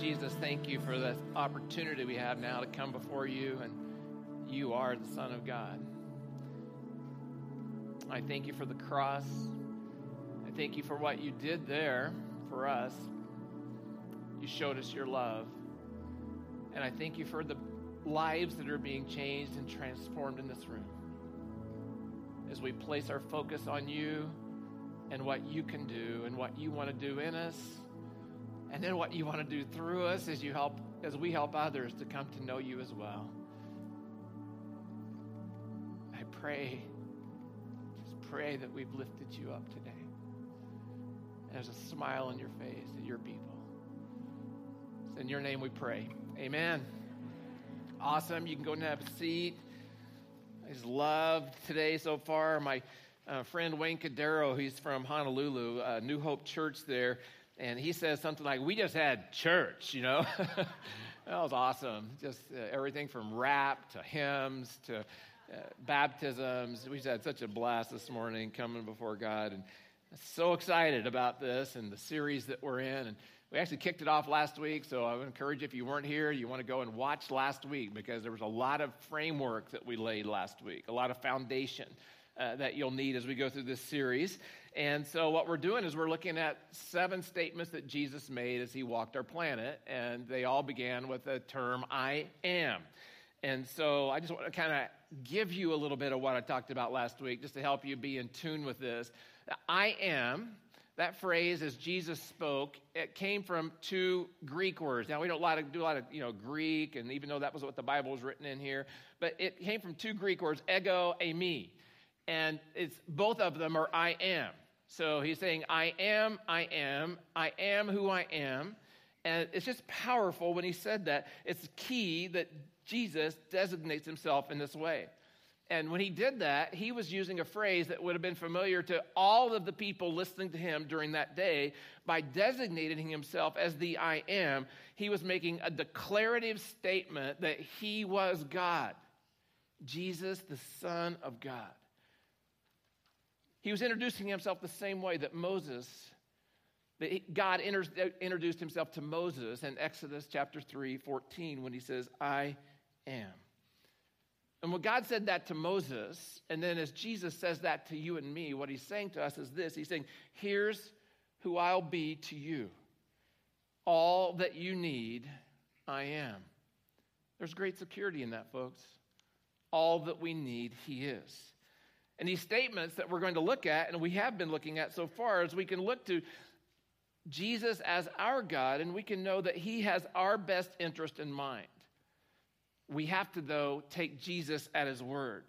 Jesus, thank you for the opportunity we have now to come before you, and you are the Son of God. I thank you for the cross. I thank you for what you did there for us. You showed us your love. And I thank you for the lives that are being changed and transformed in this room. As we place our focus on you and what you can do and what you want to do in us, and then what you want to do through us as you help as we help others to come to know you as well. I pray, just pray that we've lifted you up today. There's a smile on your face at your people. It's in your name we pray. Amen. Awesome. You can go and have a seat. I just loved today so far. My uh, friend Wayne Cordeiro, he's from Honolulu, uh, New Hope Church there, and he says something like, We just had church, you know? that was awesome. Just uh, everything from rap to hymns to uh, baptisms. We just had such a blast this morning coming before God, and so excited about this and the series that we're in. And we actually kicked it off last week, so I would encourage you if you weren't here, you want to go and watch last week because there was a lot of framework that we laid last week, a lot of foundation uh, that you'll need as we go through this series. And so, what we're doing is we're looking at seven statements that Jesus made as he walked our planet, and they all began with the term I am. And so, I just want to kind of give you a little bit of what I talked about last week, just to help you be in tune with this. I am, that phrase as Jesus spoke, it came from two Greek words. Now we don't lot of, do a lot of you know Greek, and even though that was what the Bible was written in here, but it came from two Greek words, ego, eimi. and it's both of them are I am. So he's saying, I am, I am, I am who I am. And it's just powerful when he said that. It's key that Jesus designates himself in this way. And when he did that, he was using a phrase that would have been familiar to all of the people listening to him during that day. By designating himself as the I am, he was making a declarative statement that he was God, Jesus, the Son of God. He was introducing himself the same way that Moses, that God introduced himself to Moses in Exodus chapter 3, 14, when he says, I am. And when God said that to Moses, and then as Jesus says that to you and me, what he's saying to us is this He's saying, Here's who I'll be to you. All that you need, I am. There's great security in that, folks. All that we need, He is. And these statements that we're going to look at, and we have been looking at so far, is we can look to Jesus as our God, and we can know that He has our best interest in mind. We have to, though, take Jesus at His word.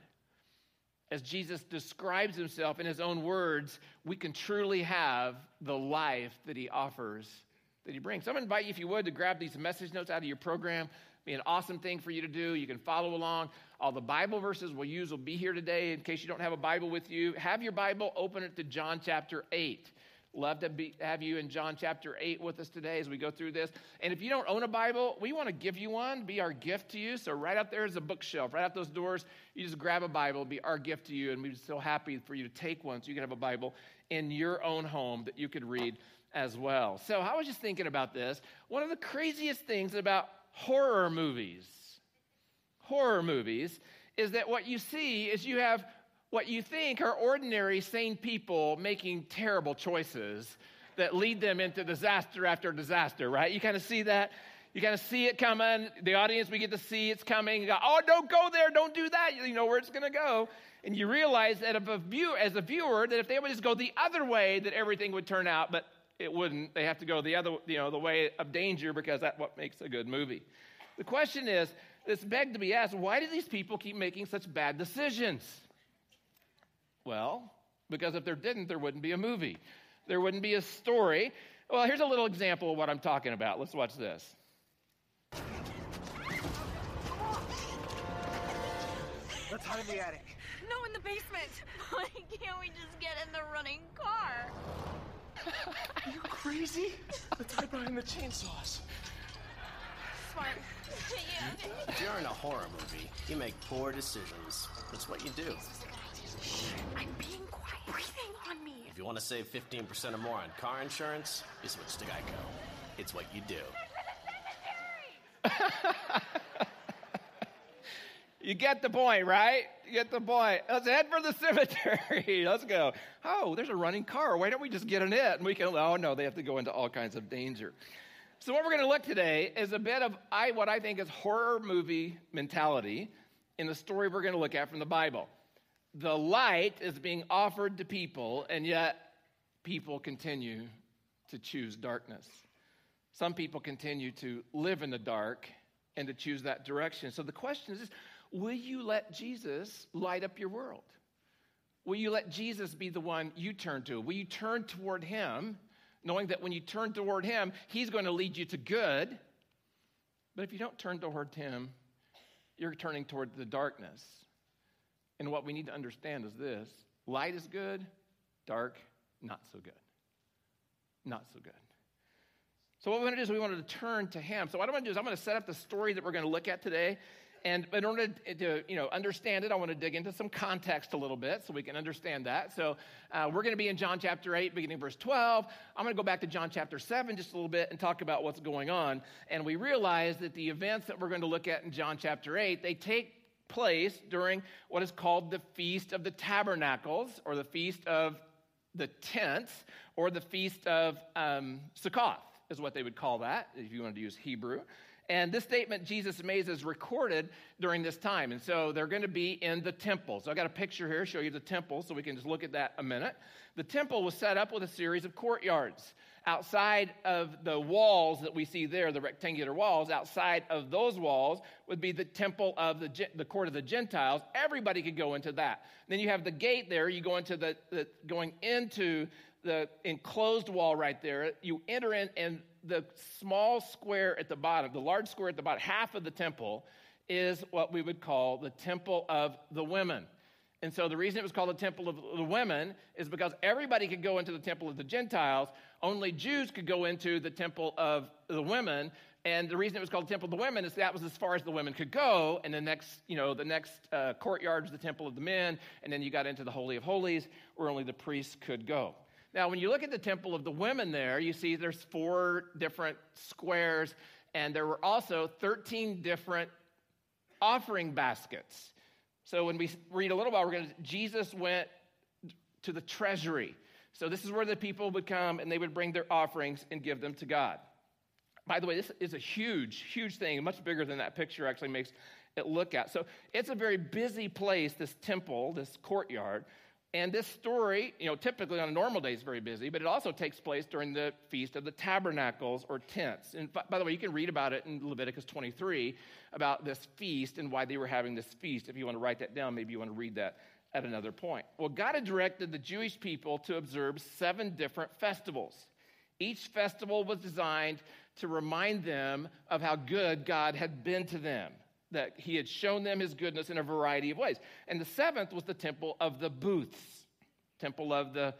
As Jesus describes Himself in His own words, we can truly have the life that He offers, that He brings. So I'm going to invite you, if you would, to grab these message notes out of your program be an awesome thing for you to do. You can follow along. All the Bible verses we'll use will be here today in case you don't have a Bible with you. Have your Bible, open it to John chapter 8. Love to be, have you in John chapter 8 with us today as we go through this. And if you don't own a Bible, we want to give you one, be our gift to you. So, right out there is a bookshelf. Right out those doors, you just grab a Bible, be our gift to you. And we're so happy for you to take one so you can have a Bible in your own home that you could read as well. So, I was just thinking about this. One of the craziest things about horror movies, horror movies, is that what you see is you have what you think are ordinary, sane people making terrible choices that lead them into disaster after disaster, right? You kind of see that. You kind of see it coming. The audience, we get to see it's coming. You go, oh, don't go there. Don't do that. You know where it's going to go. And you realize that if a view, as a viewer, that if they would just go the other way, that everything would turn out. But it wouldn't. They have to go the other, you know, the way of danger because that's what makes a good movie. The question is, it's begged to be asked, why do these people keep making such bad decisions? Well, because if there didn't, there wouldn't be a movie. There wouldn't be a story. Well, here's a little example of what I'm talking about. Let's watch this. Let's hide in the attic. No, in the basement. Why can't we just get in the running car? Are you crazy? Let's hide behind the chainsaws. Smart. Yeah. If you're in a horror movie, you make poor decisions. That's what you do. I'm being quiet. Breathing on me. If you want to save 15% or more on car insurance, you switch to Geico. It's what you do. you get the point, right? You get the point. Let's head for the cemetery. Let's go. Oh, there's a running car. Why don't we just get in it? And we can, oh no, they have to go into all kinds of danger. So, what we're going to look today is a bit of I, what I think is horror movie mentality in the story we're going to look at from the Bible. The light is being offered to people, and yet people continue to choose darkness. Some people continue to live in the dark and to choose that direction. So the question is will you let Jesus light up your world? Will you let Jesus be the one you turn to? Will you turn toward him, knowing that when you turn toward him, he's going to lead you to good? But if you don't turn toward him, you're turning toward the darkness. And what we need to understand is this light is good, dark, not so good. Not so good. So what we want to do is we wanted to turn to him. So what I'm going to do is I'm going to set up the story that we're going to look at today. And in order to you know, understand it, I want to dig into some context a little bit so we can understand that. So uh, we're going to be in John chapter 8, beginning verse 12. I'm going to go back to John chapter 7 just a little bit and talk about what's going on. And we realize that the events that we're going to look at in John chapter 8, they take place during what is called the Feast of the Tabernacles or the Feast of the Tents or the Feast of um, Sukkot is what they would call that, if you wanted to use Hebrew. And this statement Jesus made is recorded during this time. And so they're going to be in the temple. So I got a picture here, show you the temple, so we can just look at that a minute. The temple was set up with a series of courtyards. Outside of the walls that we see there, the rectangular walls, outside of those walls would be the temple of the, the court of the Gentiles. Everybody could go into that. Then you have the gate there. You go into the, the going into the enclosed wall right there. You enter in, and the small square at the bottom, the large square at the bottom, half of the temple is what we would call the temple of the women. And so the reason it was called the temple of the women is because everybody could go into the temple of the Gentiles, only Jews could go into the temple of the women. And the reason it was called the temple of the women is that was as far as the women could go. And the next, you know, the next uh, courtyard was the temple of the men. And then you got into the Holy of Holies, where only the priests could go. Now, when you look at the temple of the women there, you see there's four different squares, and there were also 13 different offering baskets. So when we read a little while, we're going to, Jesus went to the treasury. So this is where the people would come and they would bring their offerings and give them to God. By the way, this is a huge, huge thing, much bigger than that picture actually makes it look at. So it's a very busy place, this temple, this courtyard. And this story, you know, typically on a normal day is very busy, but it also takes place during the Feast of the Tabernacles or tents. And by the way, you can read about it in Leviticus 23 about this feast and why they were having this feast. If you want to write that down, maybe you want to read that at another point. Well, God had directed the Jewish people to observe seven different festivals. Each festival was designed to remind them of how good God had been to them that he had shown them his goodness in a variety of ways. And the seventh was the temple of the booths, temple of the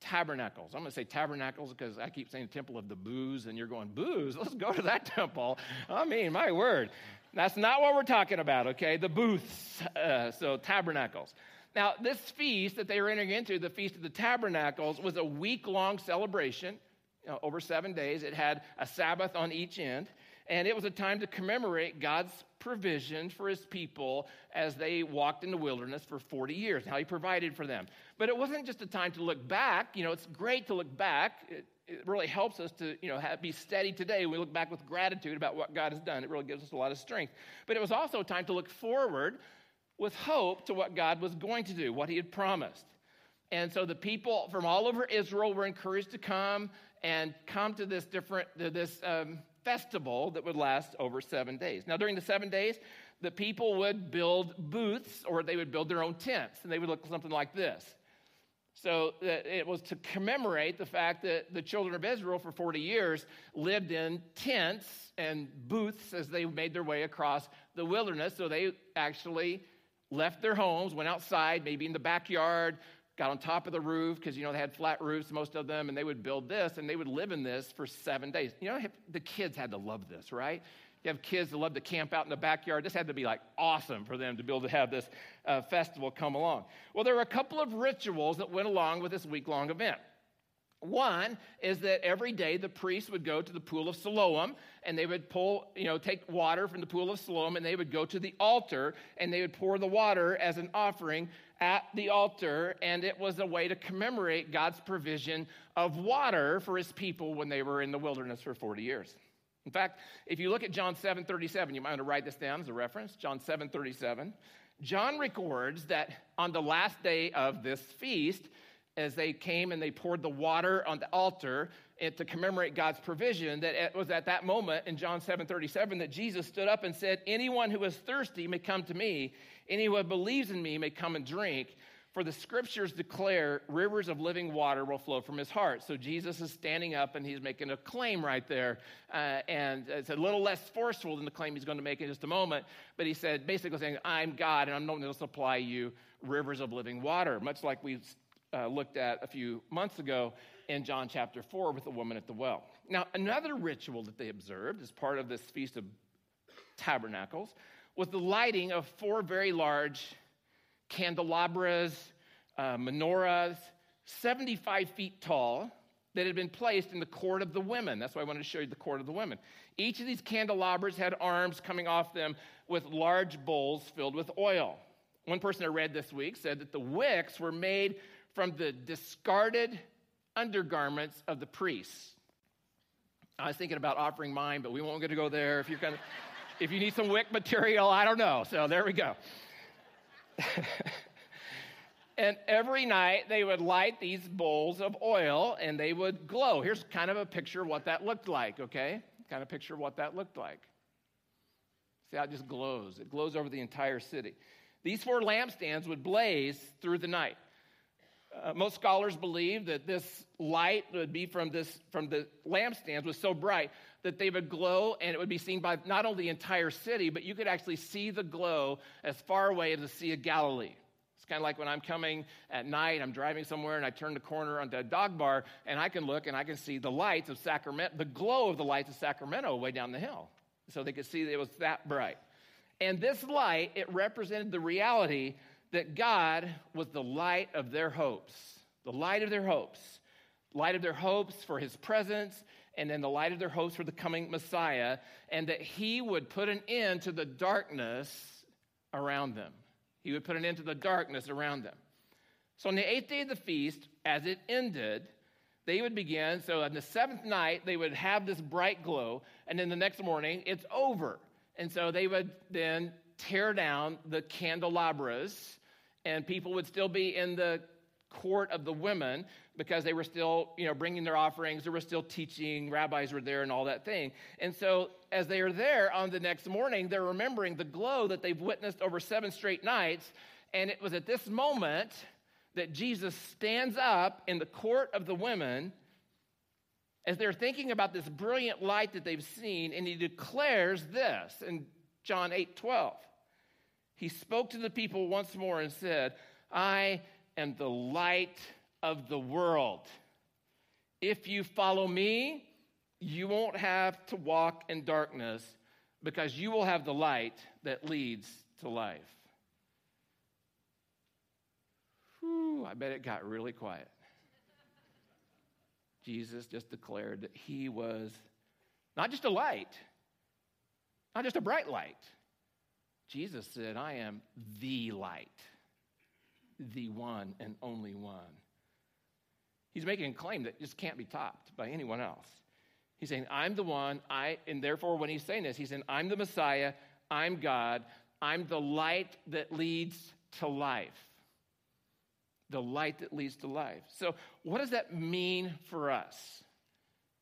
tabernacles. I'm going to say tabernacles because I keep saying temple of the booze, and you're going, booze? Let's go to that temple. I mean, my word. That's not what we're talking about, okay? The booths, uh, so tabernacles. Now, this feast that they were entering into, the Feast of the Tabernacles, was a week long celebration you know, over seven days. It had a Sabbath on each end, and it was a time to commemorate God's provision for his people as they walked in the wilderness for 40 years, how he provided for them. But it wasn't just a time to look back. You know, it's great to look back. It, it really helps us to, you know, have, be steady today. We look back with gratitude about what God has done. It really gives us a lot of strength. But it was also a time to look forward with hope to what God was going to do, what he had promised. And so the people from all over Israel were encouraged to come and come to this different, to this um, festival that would last over seven days. Now, during the seven days, the people would build booths or they would build their own tents, and they would look something like this. So uh, it was to commemorate the fact that the children of Israel for 40 years lived in tents and booths as they made their way across the wilderness. So they actually left their homes, went outside, maybe in the backyard, got on top of the roof because, you know, they had flat roofs, most of them, and they would build this and they would live in this for seven days. You know, the kids had to love this, right? You have kids that love to camp out in the backyard. This had to be like awesome for them to be able to have this uh, festival come along. Well, there were a couple of rituals that went along with this week long event. One is that every day the priest would go to the pool of Siloam and they would pull, you know, take water from the pool of Siloam and they would go to the altar and they would pour the water as an offering at the altar. And it was a way to commemorate God's provision of water for his people when they were in the wilderness for 40 years. In fact, if you look at John 7 37, you might want to write this down as a reference. John 7 37. John records that on the last day of this feast, as they came and they poured the water on the altar to commemorate God's provision, that it was at that moment in John 7 37 that Jesus stood up and said, Anyone who is thirsty may come to me, anyone who believes in me may come and drink. For the scriptures declare rivers of living water will flow from his heart. So Jesus is standing up and he's making a claim right there. Uh, and it's a little less forceful than the claim he's going to make in just a moment. But he said, basically saying, I'm God and I'm going to supply you rivers of living water, much like we uh, looked at a few months ago in John chapter 4 with the woman at the well. Now, another ritual that they observed as part of this Feast of Tabernacles was the lighting of four very large candelabras, uh, menorahs, 75 feet tall, that had been placed in the court of the women. That's why I wanted to show you the court of the women. Each of these candelabras had arms coming off them with large bowls filled with oil. One person I read this week said that the wicks were made from the discarded undergarments of the priests. I was thinking about offering mine, but we won't get to go there. If you're kind of, if you need some wick material, I don't know. So there we go. and every night they would light these bowls of oil and they would glow. Here's kind of a picture of what that looked like, okay? Kind of picture of what that looked like. See how it just glows. It glows over the entire city. These four lampstands would blaze through the night. Uh, most scholars believe that this light would be from this from the lampstands was so bright that they would glow and it would be seen by not only the entire city but you could actually see the glow as far away as the sea of galilee. It's kind of like when i'm coming at night i'm driving somewhere and i turn the corner onto a dog bar and i can look and i can see the lights of sacramento the glow of the lights of sacramento way down the hill so they could see that it was that bright. And this light it represented the reality that God was the light of their hopes, the light of their hopes, light of their hopes for his presence, and then the light of their hopes for the coming Messiah, and that he would put an end to the darkness around them. He would put an end to the darkness around them. So on the eighth day of the feast, as it ended, they would begin. So on the seventh night, they would have this bright glow, and then the next morning, it's over. And so they would then tear down the candelabras and people would still be in the court of the women because they were still, you know, bringing their offerings. They were still teaching. Rabbis were there and all that thing. And so, as they are there on the next morning, they're remembering the glow that they've witnessed over seven straight nights. And it was at this moment that Jesus stands up in the court of the women as they're thinking about this brilliant light that they've seen, and he declares this in John 8 12 he spoke to the people once more and said, I am the light of the world. If you follow me, you won't have to walk in darkness because you will have the light that leads to life. Whew, I bet it got really quiet. Jesus just declared that he was not just a light, not just a bright light Jesus said, I am the light, the one and only one. He's making a claim that just can't be topped by anyone else. He's saying, I'm the one, I, and therefore, when he's saying this, he's saying, I'm the Messiah, I'm God, I'm the light that leads to life. The light that leads to life. So, what does that mean for us?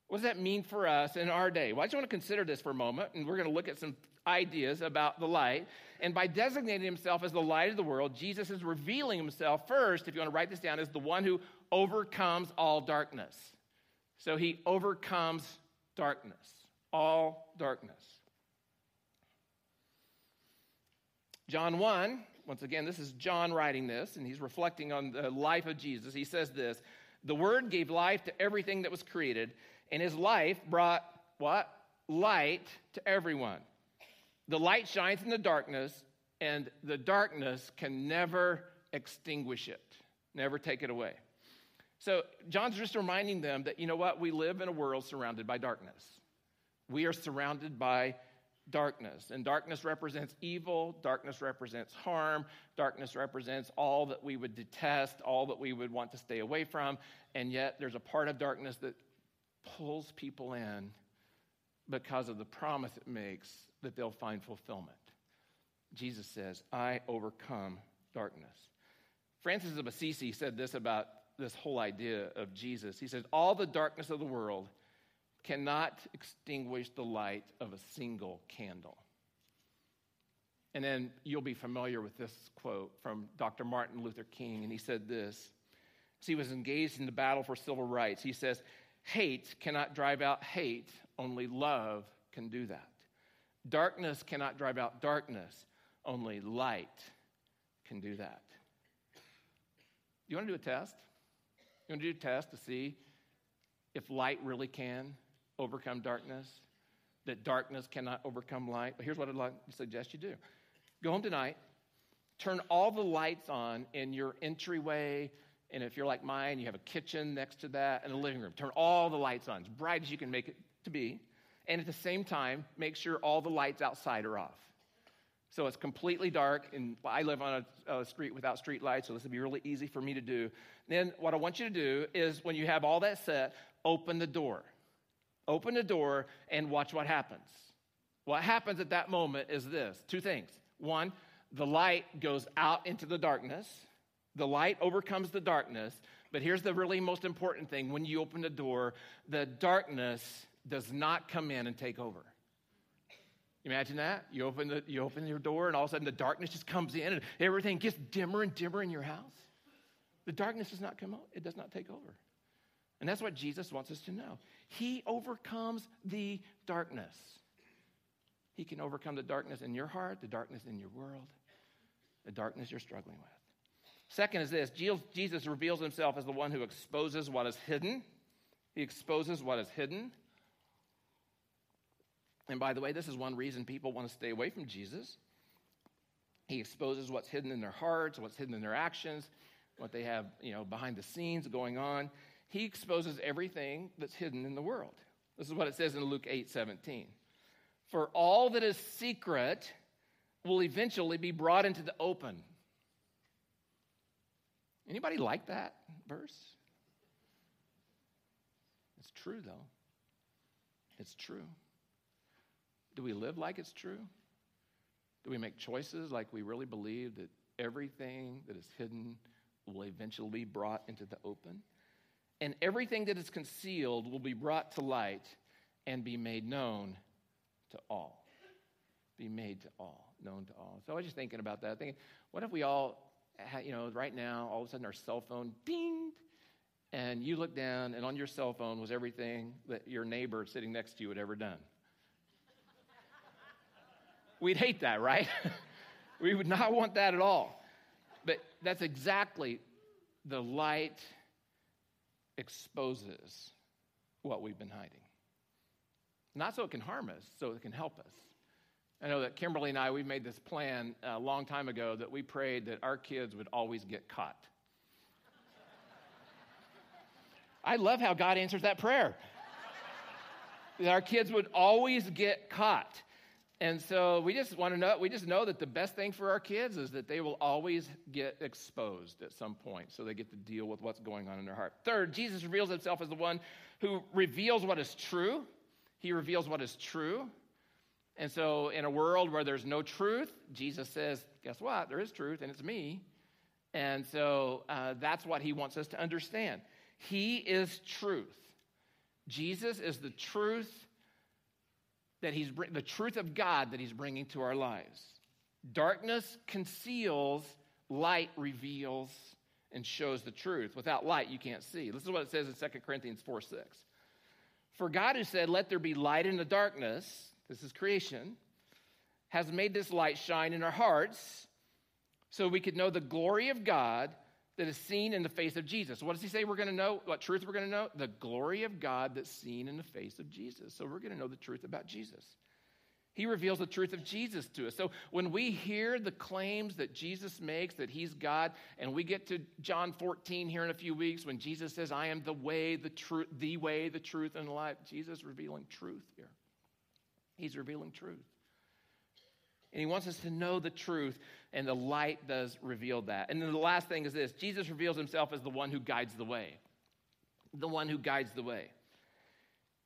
What does that mean for us in our day? Well, I just want to consider this for a moment, and we're going to look at some ideas about the light. And by designating himself as the light of the world, Jesus is revealing himself first, if you want to write this down, as the one who overcomes all darkness. So he overcomes darkness, all darkness. John 1, once again, this is John writing this, and he's reflecting on the life of Jesus. He says this The Word gave life to everything that was created, and his life brought what? Light to everyone. The light shines in the darkness, and the darkness can never extinguish it, never take it away. So John's just reminding them that, you know what, we live in a world surrounded by darkness. We are surrounded by darkness. And darkness represents evil, darkness represents harm, darkness represents all that we would detest, all that we would want to stay away from. And yet there's a part of darkness that pulls people in because of the promise it makes that they'll find fulfillment. Jesus says, I overcome darkness. Francis of Assisi said this about this whole idea of Jesus. He says, All the darkness of the world cannot extinguish the light of a single candle. And then you'll be familiar with this quote from Dr. Martin Luther King, and he said this as he was engaged in the battle for civil rights. He says, Hate cannot drive out hate, only love can do that. Darkness cannot drive out darkness, only light can do that. You want to do a test? You want to do a test to see if light really can overcome darkness, that darkness cannot overcome light. But here's what I'd like to suggest you do go home tonight, turn all the lights on in your entryway. And if you're like mine, you have a kitchen next to that and a living room. Turn all the lights on, as bright as you can make it to be. And at the same time, make sure all the lights outside are off. So it's completely dark, and I live on a, a, street without street lights, so this would be really easy for me to do. Then, what I want you to do is when you have all that set, open the door. Open the door and watch what happens. What happens at that moment is this two things. One, the light goes out into the darkness, the light overcomes the darkness. But here's the really most important thing when you open the door, the darkness does not come in and take over. Imagine that. You open, the, you open your door, and all of a sudden the darkness just comes in, and everything gets dimmer and dimmer in your house. The darkness does not come out, it does not take over. And that's what Jesus wants us to know. He overcomes the darkness. He can overcome the darkness in your heart, the darkness in your world, the darkness you're struggling with. Second is this Jesus reveals himself as the one who exposes what is hidden. He exposes what is hidden. And by the way, this is one reason people want to stay away from Jesus. He exposes what's hidden in their hearts, what's hidden in their actions, what they have, you know, behind the scenes going on. He exposes everything that's hidden in the world. This is what it says in Luke 8 17. For all that is secret will eventually be brought into the open. Anybody like that verse? It's true, though. It's true. Do we live like it's true? Do we make choices like we really believe that everything that is hidden will eventually be brought into the open? And everything that is concealed will be brought to light and be made known to all. Be made to all, known to all. So I was just thinking about that. Thinking, what if we all, you know, right now, all of a sudden our cell phone dinged, and you look down, and on your cell phone was everything that your neighbor sitting next to you had ever done? We'd hate that, right? we would not want that at all. But that's exactly the light exposes what we've been hiding. Not so it can harm us, so it can help us. I know that Kimberly and I—we've made this plan a long time ago that we prayed that our kids would always get caught. I love how God answers that prayer. that our kids would always get caught. And so we just want to know, we just know that the best thing for our kids is that they will always get exposed at some point. So they get to deal with what's going on in their heart. Third, Jesus reveals himself as the one who reveals what is true. He reveals what is true. And so in a world where there's no truth, Jesus says, guess what? There is truth, and it's me. And so uh, that's what he wants us to understand. He is truth. Jesus is the truth that he's the truth of God that he's bringing to our lives. Darkness conceals, light reveals and shows the truth. Without light, you can't see. This is what it says in 2 Corinthians 4 6. For God, who said, Let there be light in the darkness, this is creation, has made this light shine in our hearts so we could know the glory of God that is seen in the face of Jesus. What does he say we're going to know? What truth we're going to know? The glory of God that's seen in the face of Jesus. So we're going to know the truth about Jesus. He reveals the truth of Jesus to us. So when we hear the claims that Jesus makes that he's God, and we get to John 14 here in a few weeks when Jesus says, I am the way, the truth, the way, the truth, and the life, Jesus revealing truth here. He's revealing truth. And he wants us to know the truth, and the light does reveal that. And then the last thing is this Jesus reveals himself as the one who guides the way. The one who guides the way.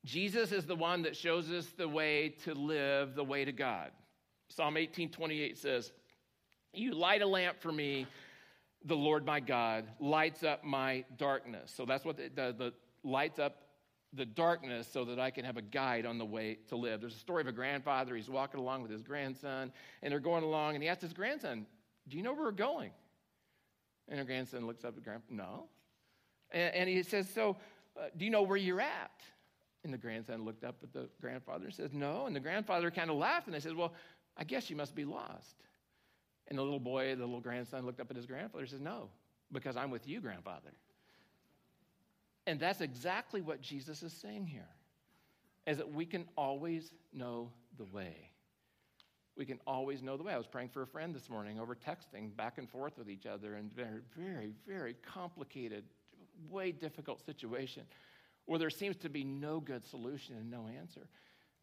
Jesus is the one that shows us the way to live the way to God. Psalm 18 28 says, You light a lamp for me, the Lord my God, lights up my darkness. So that's what it does. The lights up the darkness so that I can have a guide on the way to live. There's a story of a grandfather. He's walking along with his grandson, and they're going along, and he asks his grandson, Do you know where we're going? And her grandson looks up at grandpa, No. And, and he says, So, uh, do you know where you're at? And the grandson looked up at the grandfather and says, No. And the grandfather kind of laughed and they said, Well, I guess you must be lost. And the little boy, the little grandson, looked up at his grandfather and says, No, because I'm with you, grandfather. And that's exactly what Jesus is saying here, is that we can always know the way. We can always know the way. I was praying for a friend this morning over texting back and forth with each other in very, very, very complicated, way difficult situation where there seems to be no good solution and no answer.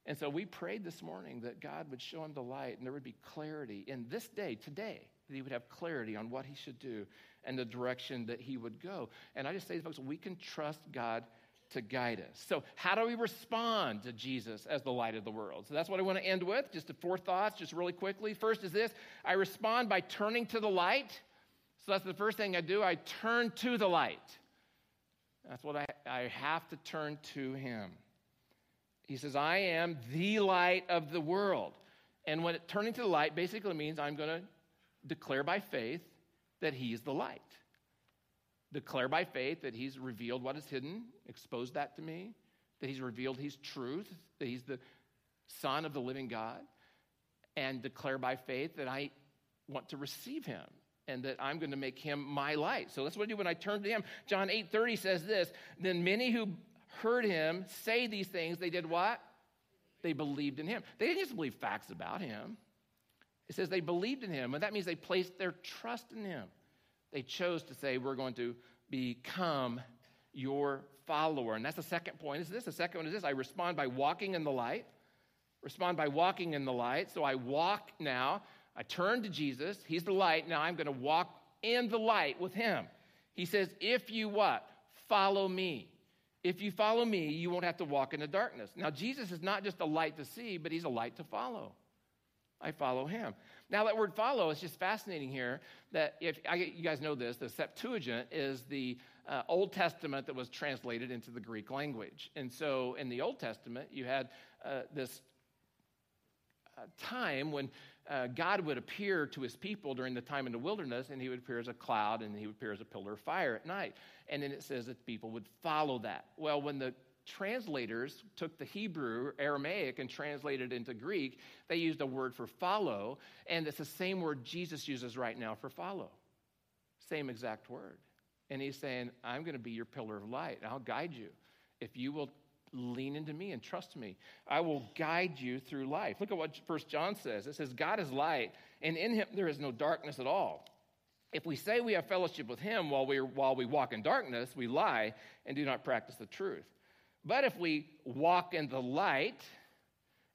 And so we prayed this morning that God would show him the light and there would be clarity in this day, today, that he would have clarity on what he should do and the direction that he would go. And I just say to folks, we can trust God to guide us. So, how do we respond to Jesus as the light of the world? So, that's what I want to end with. Just four thoughts, just really quickly. First is this I respond by turning to the light. So, that's the first thing I do. I turn to the light. That's what I, I have to turn to him. He says, I am the light of the world. And when it, turning to the light basically means I'm going to declare by faith that he is the light. Declare by faith that he's revealed what is hidden, exposed that to me, that he's revealed his truth, that he's the Son of the living God, and declare by faith that I want to receive him and that I'm going to make him my light. So that's what I do when I turn to him. John 8:30 says this, then many who heard him say these things, they did what? They believed in him. They didn't just believe facts about him. It says they believed in him, and that means they placed their trust in him. They chose to say, We're going to become your follower. And that's the second point. Is this? The second one is this I respond by walking in the light. Respond by walking in the light. So I walk now I turn to Jesus. He's the light. Now I'm going to walk in the light with him. He says, if you what? Follow me. If you follow me, you won't have to walk in the darkness. Now, Jesus is not just a light to see, but he's a light to follow. I follow him. Now, that word follow is just fascinating here. That if I, you guys know this, the Septuagint is the uh, Old Testament that was translated into the Greek language. And so in the Old Testament, you had uh, this uh, time when uh, God would appear to his people during the time in the wilderness, and he would appear as a cloud and he would appear as a pillar of fire at night. And then it says that people would follow that. Well, when the translators took the Hebrew, Aramaic, and translated it into Greek, they used a word for follow, and it's the same word Jesus uses right now for follow. Same exact word. And he's saying, I'm going to be your pillar of light, and I'll guide you. If you will lean into me and trust me. I will guide you through life. Look at what First John says. It says, God is light, and in him there is no darkness at all. If we say we have fellowship with him while we, while we walk in darkness, we lie and do not practice the truth. But if we walk in the light,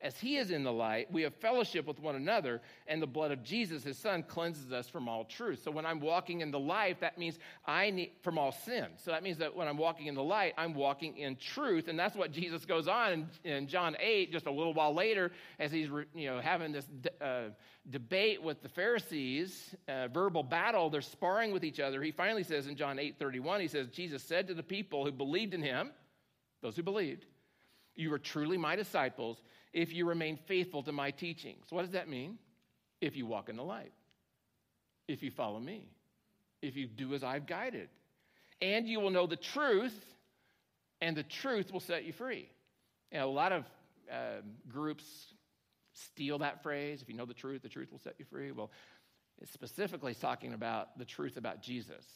as he is in the light, we have fellowship with one another, and the blood of Jesus, his son, cleanses us from all truth. So when I'm walking in the light, that means I need from all sin. So that means that when I'm walking in the light, I'm walking in truth, and that's what Jesus goes on in, in John 8, just a little while later, as he's you know having this uh, debate with the Pharisees, uh, verbal battle. They're sparring with each other. He finally says in John 8, 31, he says, Jesus said to the people who believed in him, those who believed, you are truly my disciples if you remain faithful to my teachings. What does that mean? If you walk in the light, if you follow me, if you do as I've guided. And you will know the truth, and the truth will set you free. A lot of uh, groups steal that phrase if you know the truth, the truth will set you free. Well, it's specifically talking about the truth about Jesus.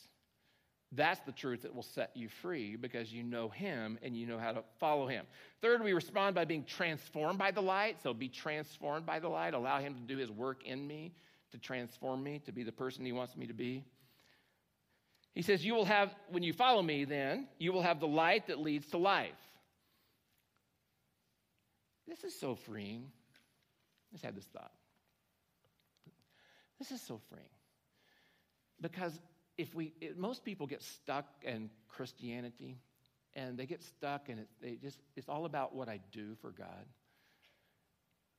That's the truth that will set you free because you know Him and you know how to follow Him. Third, we respond by being transformed by the light. So be transformed by the light. Allow Him to do His work in me, to transform me, to be the person He wants me to be. He says, You will have, when you follow me, then, you will have the light that leads to life. This is so freeing. Just had this thought. This is so freeing. Because if we, it, most people get stuck in Christianity and they get stuck and it, they just, it's all about what I do for God.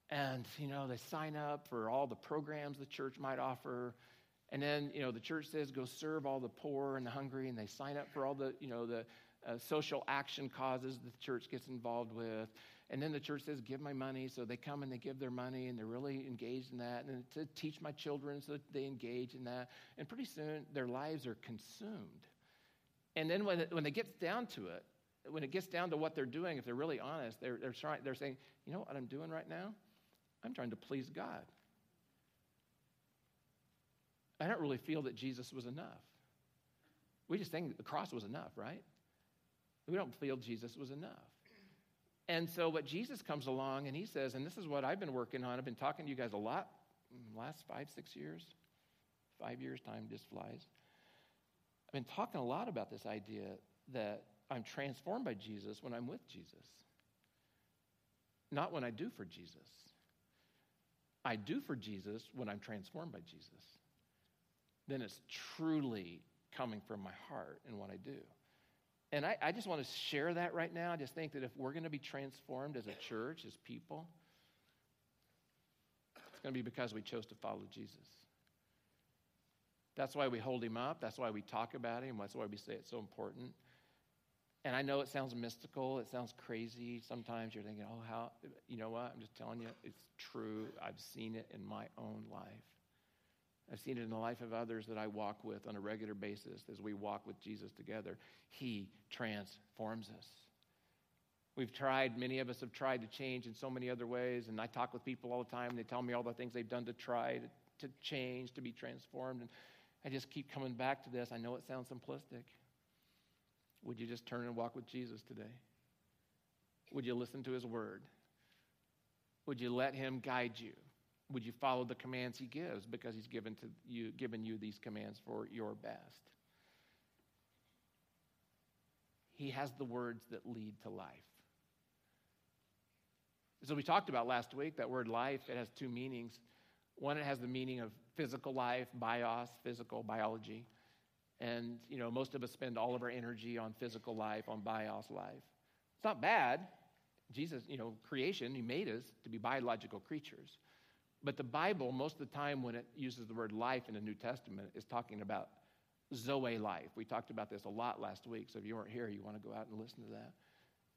And, you know, they sign up for all the programs the church might offer. And then, you know, the church says go serve all the poor and the hungry, and they sign up for all the, you know, the uh, social action causes the church gets involved with. And then the church says, give my money. So they come and they give their money and they're really engaged in that. And to teach my children so they engage in that. And pretty soon their lives are consumed. And then when it, when it gets down to it, when it gets down to what they're doing, if they're really honest, they're, they're, trying, they're saying, you know what I'm doing right now? I'm trying to please God. I don't really feel that Jesus was enough. We just think the cross was enough, right? We don't feel Jesus was enough. And so, what Jesus comes along and he says, and this is what I've been working on, I've been talking to you guys a lot mm, last five, six years. Five years, time just flies. I've been talking a lot about this idea that I'm transformed by Jesus when I'm with Jesus, not when I do for Jesus. I do for Jesus when I'm transformed by Jesus. Then it's truly coming from my heart in what I do. And I, I just want to share that right now. I just think that if we're going to be transformed as a church, as people, it's going to be because we chose to follow Jesus. That's why we hold him up. That's why we talk about him. That's why we say it's so important. And I know it sounds mystical. It sounds crazy. Sometimes you're thinking, oh, how, you know what? I'm just telling you, it's true. I've seen it in my own life. I've seen it in the life of others that I walk with on a regular basis as we walk with Jesus together. He transforms us. We've tried, many of us have tried to change in so many other ways, and I talk with people all the time, and they tell me all the things they've done to try to, to change, to be transformed. And I just keep coming back to this. I know it sounds simplistic. Would you just turn and walk with Jesus today? Would you listen to his word? Would you let him guide you? Would you follow the commands he gives because he's given to you given you these commands for your best? He has the words that lead to life. So we talked about last week that word life, it has two meanings. One, it has the meaning of physical life, bios, physical biology. And, you know, most of us spend all of our energy on physical life, on bios life. It's not bad. Jesus, you know, creation, he made us to be biological creatures. But the Bible, most of the time when it uses the word life in the New Testament, is talking about Zoe life. We talked about this a lot last week, so if you weren't here, you want to go out and listen to that.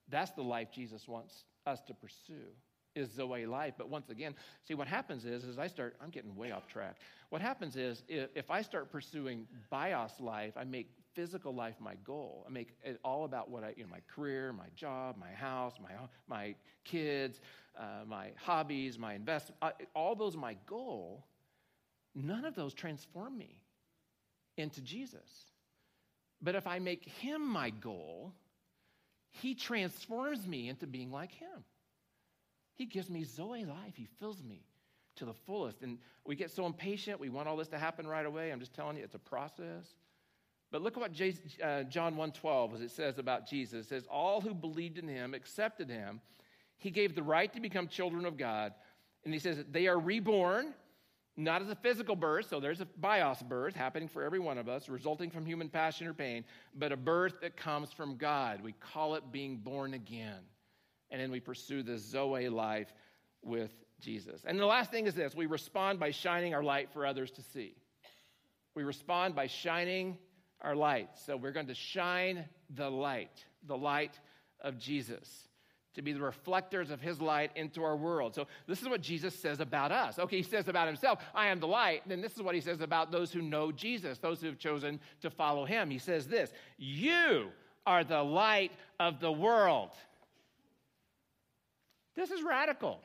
That's the life Jesus wants us to pursue is Zoe life. But once again, see what happens is, as I start, I'm getting way off track. What happens is, if I start pursuing bios life, I make physical life my goal. I make it all about what I, you know, my career, my job, my house, my my kids, uh, my hobbies, my investment. Uh, all those my goal. None of those transform me into Jesus. But if I make him my goal, he transforms me into being like him. He gives me Zoe life. He fills me to the fullest. And we get so impatient. We want all this to happen right away. I'm just telling you, it's a process. But look at what uh, John 1.12, as it says about Jesus. It says, all who believed in him, accepted him, he gave the right to become children of God. And he says they are reborn, not as a physical birth, so there's a bios birth happening for every one of us, resulting from human passion or pain, but a birth that comes from God. We call it being born again and then we pursue the Zoe life with Jesus. And the last thing is this we respond by shining our light for others to see. We respond by shining our light. So we're going to shine the light, the light of Jesus, to be the reflectors of his light into our world. So this is what Jesus says about us. Okay, he says about himself, I am the light. Then this is what he says about those who know Jesus, those who have chosen to follow him. He says this You are the light of the world. This is radical.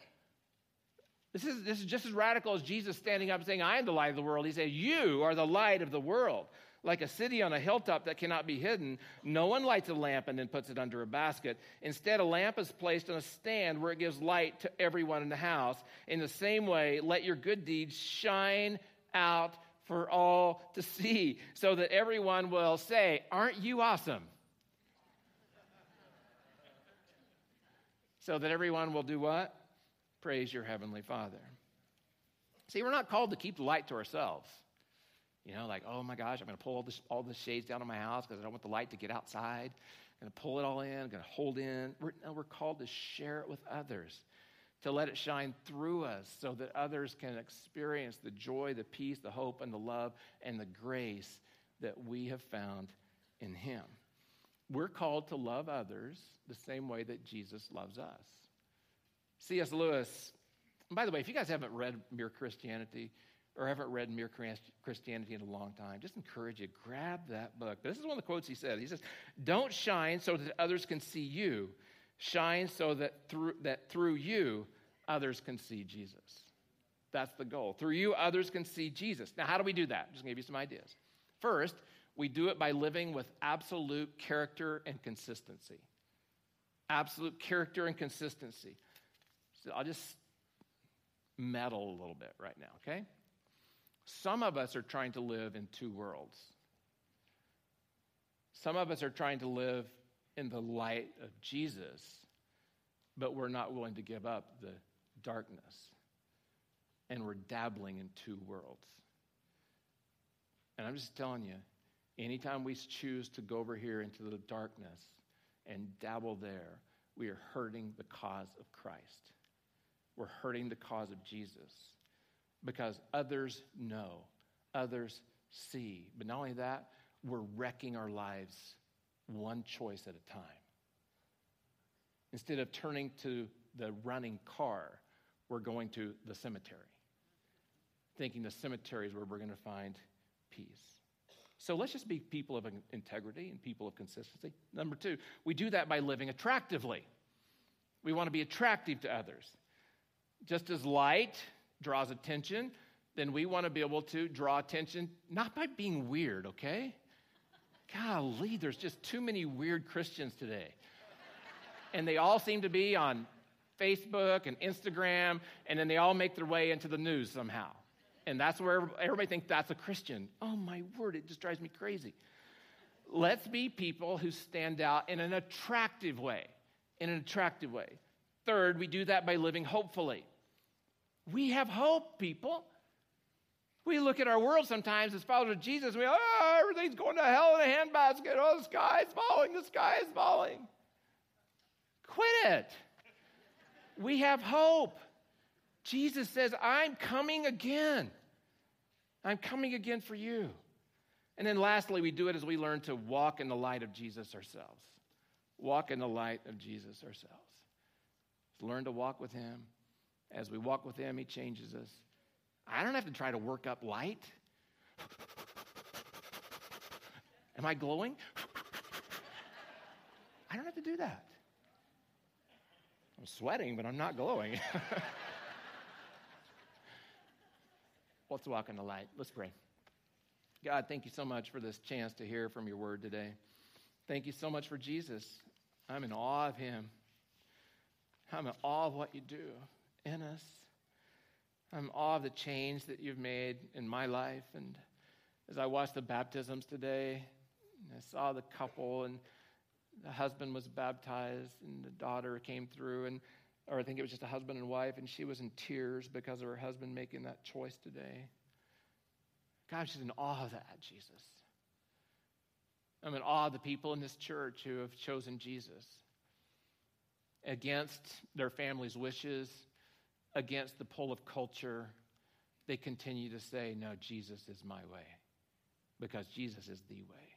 This is, this is just as radical as Jesus standing up and saying, I am the light of the world. He said, You are the light of the world. Like a city on a hilltop that cannot be hidden, no one lights a lamp and then puts it under a basket. Instead, a lamp is placed on a stand where it gives light to everyone in the house. In the same way, let your good deeds shine out for all to see, so that everyone will say, Aren't you awesome? so that everyone will do what? Praise your heavenly Father. See, we're not called to keep the light to ourselves. You know, like, oh my gosh, I'm going to pull all, this, all the shades down on my house because I don't want the light to get outside. I'm going to pull it all in, I'm going to hold in. We're, no, we're called to share it with others, to let it shine through us so that others can experience the joy, the peace, the hope, and the love and the grace that we have found in Him. We're called to love others the same way that Jesus loves us. C.S. Lewis, by the way, if you guys haven't read Mere Christianity, or haven't read Mere Christianity in a long time, just encourage you, grab that book. This is one of the quotes he said. He says, Don't shine so that others can see you. Shine so that through, that through you, others can see Jesus. That's the goal. Through you, others can see Jesus. Now, how do we do that? Just give you some ideas. First, we do it by living with absolute character and consistency. Absolute character and consistency. So I'll just meddle a little bit right now, okay? Some of us are trying to live in two worlds. Some of us are trying to live in the light of Jesus, but we're not willing to give up the darkness. And we're dabbling in two worlds. And I'm just telling you, anytime we choose to go over here into the darkness and dabble there, we are hurting the cause of Christ. We're hurting the cause of Jesus because others know, others see. But not only that, we're wrecking our lives one choice at a time. Instead of turning to the running car, we're going to the cemetery, thinking the cemetery is where we're going to find peace. So let's just be people of integrity and people of consistency. Number two, we do that by living attractively. We want to be attractive to others. Just as light draws attention, then we want to be able to draw attention not by being weird, okay? Golly, there's just too many weird Christians today. And they all seem to be on Facebook and Instagram, and then they all make their way into the news somehow. And that's where everybody thinks that's a Christian. Oh my word, it just drives me crazy. Let's be people who stand out in an attractive way. In an attractive way. Third, we do that by living hopefully. We have hope, people. We look at our world sometimes as followers of Jesus, we, oh, everything's going to hell in a handbasket. Oh, the sky is falling, the sky is falling. Quit it. We have hope. Jesus says, I'm coming again. I'm coming again for you. And then lastly, we do it as we learn to walk in the light of Jesus ourselves. Walk in the light of Jesus ourselves. Learn to walk with Him as we walk with Him, He changes us. I don't have to try to work up light. Am I glowing? I don't have to do that. I'm sweating, but I'm not glowing. Let's walk in the light. Let's pray. God, thank you so much for this chance to hear from your word today. Thank you so much for Jesus. I'm in awe of him. I'm in awe of what you do in us. I'm awe of the change that you've made in my life. And as I watched the baptisms today, I saw the couple, and the husband was baptized, and the daughter came through, and or I think it was just a husband and wife, and she was in tears because of her husband making that choice today. God, she's in awe of that, Jesus. I'm in awe of the people in this church who have chosen Jesus against their family's wishes, against the pull of culture, they continue to say, No, Jesus is my way, because Jesus is the way.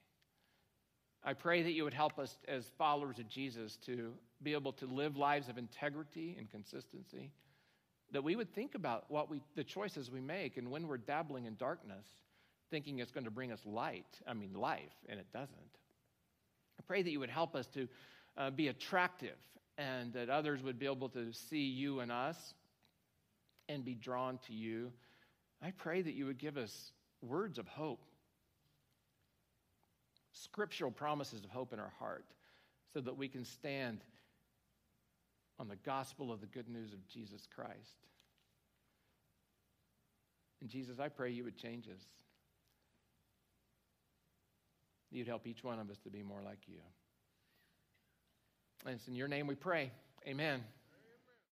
I pray that you would help us as followers of Jesus to be able to live lives of integrity and consistency, that we would think about what we, the choices we make, and when we're dabbling in darkness, thinking it's going to bring us light, I mean, life, and it doesn't. I pray that you would help us to uh, be attractive and that others would be able to see you and us and be drawn to you. I pray that you would give us words of hope. scriptural promises of hope in our heart so that we can stand on the gospel of the good news of Jesus Christ. And Jesus, I pray you would change us. You'd help each one of us to be more like you. And it's in your name we pray. Amen.